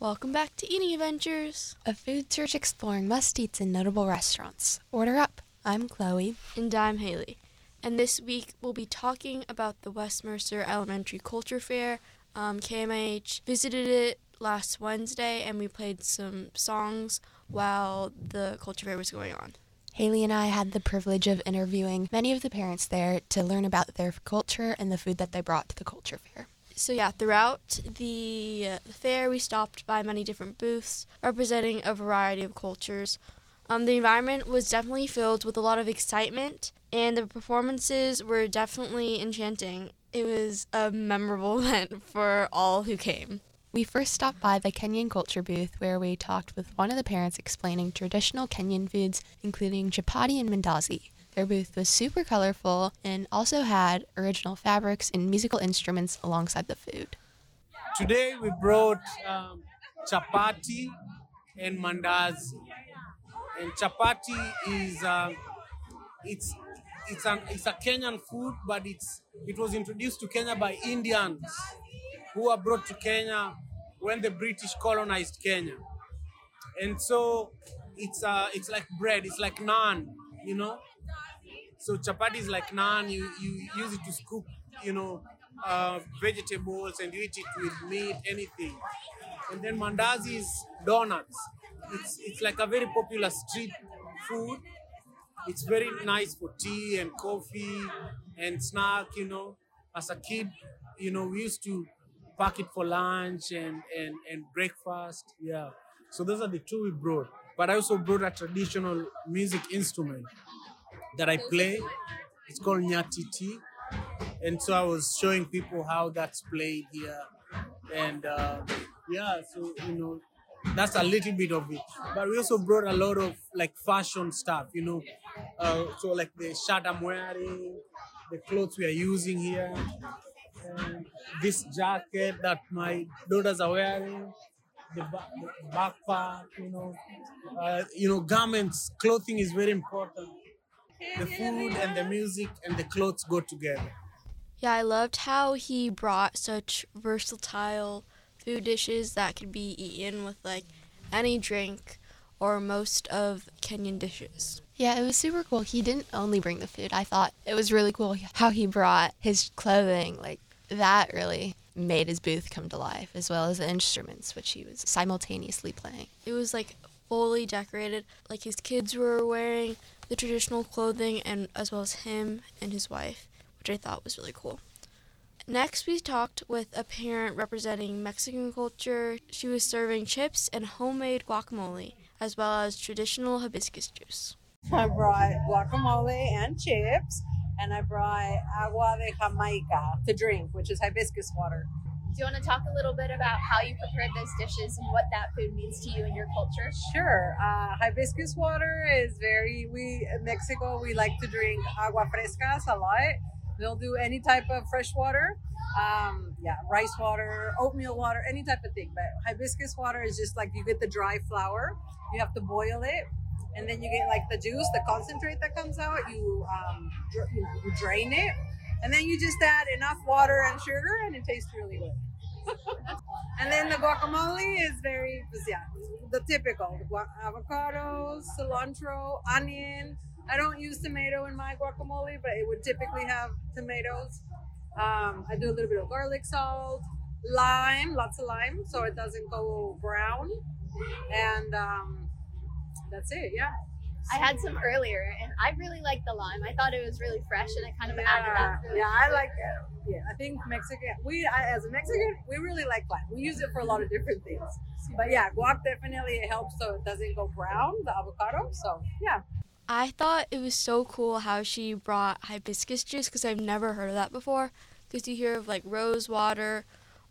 Welcome back to Eating Adventures. A food search exploring must eats in notable restaurants. Order up. I'm Chloe. And I'm Hayley. And this week we'll be talking about the West Mercer Elementary Culture Fair. Um, KMIH visited it last Wednesday and we played some songs while the culture fair was going on. Hayley and I had the privilege of interviewing many of the parents there to learn about their culture and the food that they brought to the culture fair. So yeah, throughout the, fair, we stopped by many different booths representing a variety of cultures. Um, the environment was definitely filled with a lot of excitement, and the performances were definitely enchanting. It was a memorable event for all who came. We first stopped by the Kenyan culture booth where we talked with one of the parents explaining traditional Kenyan foods, including chapati and mandazi. Their booth was super colorful and also had original fabrics and musical instruments alongside the food. Today we brought um, chapati and mandazi. And chapati is uh, it's it's an it's a Kenyan food, but it's it was introduced to Kenya by Indians who were brought to Kenya when the British colonized Kenya. And so it's uh it's like bread, it's like naan, you know. So chapati is like naan. You you use it to scoop, you know, uh, vegetables and you eat it with meat, anything. And then mandazi is donuts. It's it's like a very popular street food. It's very nice for tea and coffee and snack. You know, as a kid, you know, we used to pack it for lunch and and and breakfast. Yeah. So those are the two we brought. But I also brought a traditional music instrument that I play. It's called Nyatiti. And so I was showing people how that's played here. And uh, yeah, so, you know, that's a little bit of it. But we also brought a lot of like fashion stuff, you know. Uh, so like the shirt I'm wearing, the clothes we are using here, this jacket that my daughters are wearing, the, ba- the backpack, you know, uh, you know, garments, clothing is very important the food and the music and the clothes go together. Yeah, I loved how he brought such versatile food dishes that could be eaten with like any drink or most of Kenyan dishes. Yeah, it was super cool. He didn't only bring the food. I thought it was really cool how he brought his clothing. Like that really made his booth come to life, as well as the instruments, which he was simultaneously playing. It was like fully decorated. Like his kids were wearing the traditional clothing and as well as him and his wife, which I thought was really cool. Next, we talked with a parent representing Mexican culture. She was serving chips and homemade guacamole, as well as traditional hibiscus juice. I brought guacamole and chips, and I brought agua de Jamaica to drink, which is hibiscus water. Do you want to talk a little bit about how you prepared those dishes and what that food means to you and your culture? Sure. Uh, hibiscus water is very, we, in Mexico, we like to drink agua frescas a lot. They'll do any type of fresh water. Um, yeah, rice water, oatmeal water, any type of thing. But hibiscus water is just like you get the dry flower, you have to boil it, and then you get like the juice, the concentrate that comes out. You, um, dr- you, you drain it, and then you just add enough water and sugar, and it tastes really good. And then the guacamole is very, yeah, the typical avocado, cilantro, onion. I don't use tomato in my guacamole, but it would typically have tomatoes. Um, I do a little bit of garlic salt, lime, lots of lime, so it doesn't go brown. And um, that's it, yeah. I had some earlier, and I really liked the lime. I thought it was really fresh, and it kind of added Yeah, up. Really yeah, I like it. Yeah, I think Mexican. We I, as a Mexican, we really like lime. We use it for a lot of different things. But yeah, guac definitely it helps so it doesn't go brown. The avocado. So yeah, I thought it was so cool how she brought hibiscus juice because I've never heard of that before. Because you hear of like rose water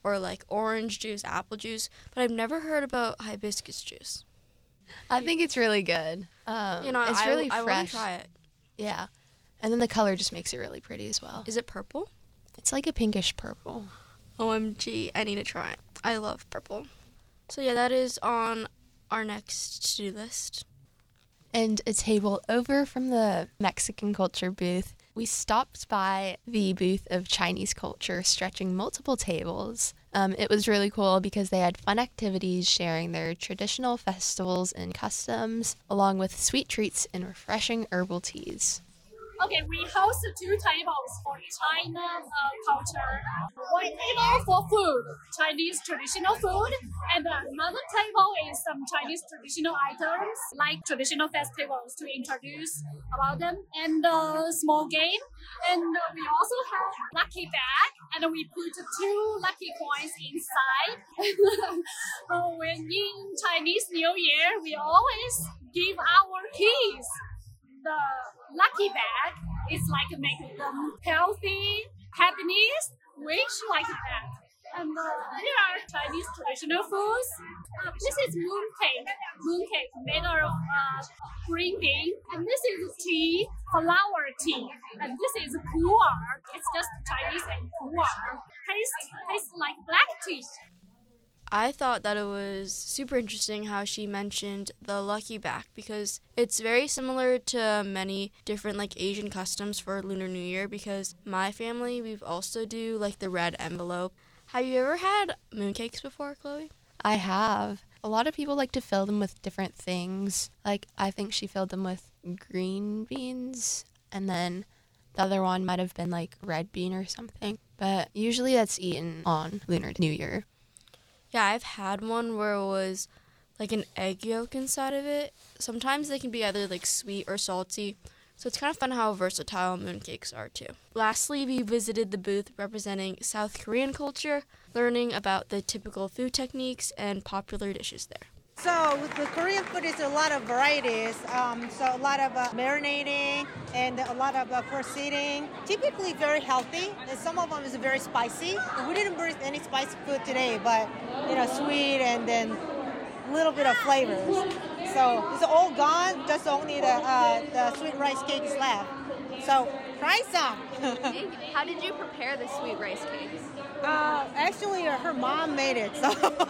or like orange juice, apple juice, but I've never heard about hibiscus juice. I think it's really good. Um, You know, it's I, really I want fresh. to try it. Yeah, and then the color just makes it really pretty as well. Is it purple? It's like a pinkish purple. OMG, I need to try it. I love purple. So yeah, that is on our next to-do list. And a table over from the Mexican culture booth, we stopped by the booth of Chinese culture, stretching multiple tables Um, it was really cool because they had fun activities sharing their traditional festivals and customs, along with sweet treats and refreshing herbal teas. Okay, we host two tables for China uh, culture. One table for food, Chinese traditional food, and another table is some Chinese traditional items like traditional festivals to introduce about them, and a small game. And we also have lucky bag, and we put two lucky coins inside. uh, when in Chinese New Year, we always give our keys the lucky bag is like make them healthy, happiness, wish like that. And uh, here are Chinese traditional foods. Uh, this is mooncake, mooncake made of uh, green bean, and this is tea, flower tea, and this is pu'er. It's just Chinese and pu'er. Tastes tastes like black tea. I thought that it was super interesting how she mentioned the lucky back because it's very similar to many different like Asian customs for Lunar New Year because my family we've also do like the red envelope. Have you ever had mooncakes before, Chloe? I have. A lot of people like to fill them with different things. Like, I think she filled them with green beans, and then the other one might have been like red bean or something. But usually that's eaten on Lunar New Year. Yeah, I've had one where it was like an egg yolk inside of it. Sometimes they can be either like sweet or salty. So it's kind of fun how versatile mooncakes are too. Lastly, we visited the booth representing South Korean culture, learning about the typical food techniques and popular dishes there. So the Korean food is a lot of varieties. Um, so a lot of uh, marinating and a lot of uh, proceeding. Typically very healthy. And some of them is very spicy. We didn't bring any spicy food today, but you know sweet and then a little bit of flavors. So it's all gone. Just only the uh, the sweet rice cake is left. So try some. How did you prepare the sweet rice cakes? Uh, actually, her mom made it. So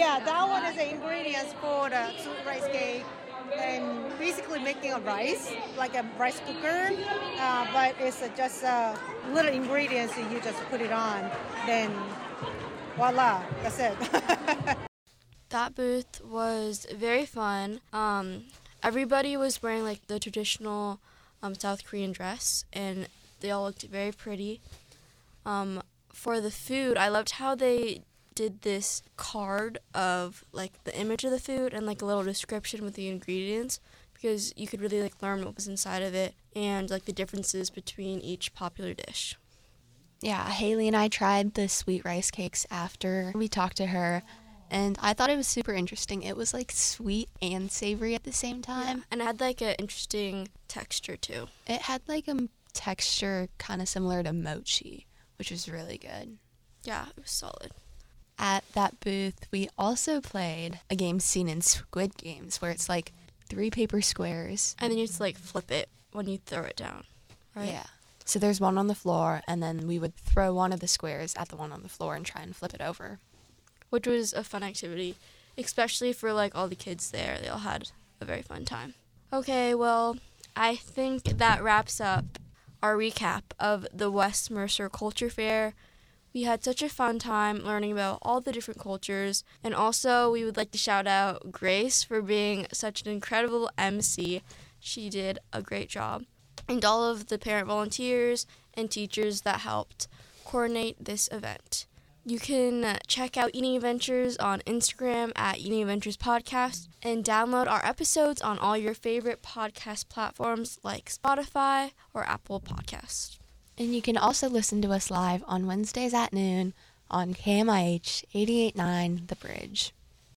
yeah, that one is the ingredients for the sweet rice cake, and basically making a rice like a rice cooker, uh, but it's just uh, little ingredients and you just put it on. Then voila, that's it. That booth was very fun. Um, everybody was wearing like the traditional um, South Korean dress, and they all looked very pretty. Um, for the food, I loved how they did this card of like the image of the food and like a little description with the ingredients because you could really like learn what was inside of it and like the differences between each popular dish. Yeah, Hayley and I tried the sweet rice cakes after we talked to her, and I thought it was super interesting. It was like sweet and savory at the same time. And it had like an interesting texture too. It had like a texture kind of similar to mochi, which was really good. Yeah, it was solid. At that booth, we also played a game seen in Squid Games where it's like three paper squares. And then you just like flip it when you throw it down. Right? Yeah. So there's one on the floor, and then we would throw one of the squares at the one on the floor and try and flip it over. Which was a fun activity, especially for like all the kids there. They all had a very fun time. Okay, well, I think that wraps up our recap of the West Mercer Culture Fair. We had such a fun time learning about all the different cultures, and also we would like to shout out Grace for being such an incredible MC. She did a great job. And all of the parent volunteers and teachers that helped coordinate this event. You can check out Eating Adventures on Instagram at Eating Adventures Podcast and download our episodes on all your favorite podcast platforms like Spotify or Apple Podcasts. And you can also listen to us live on Wednesdays at noon on KMIH 889 The Bridge.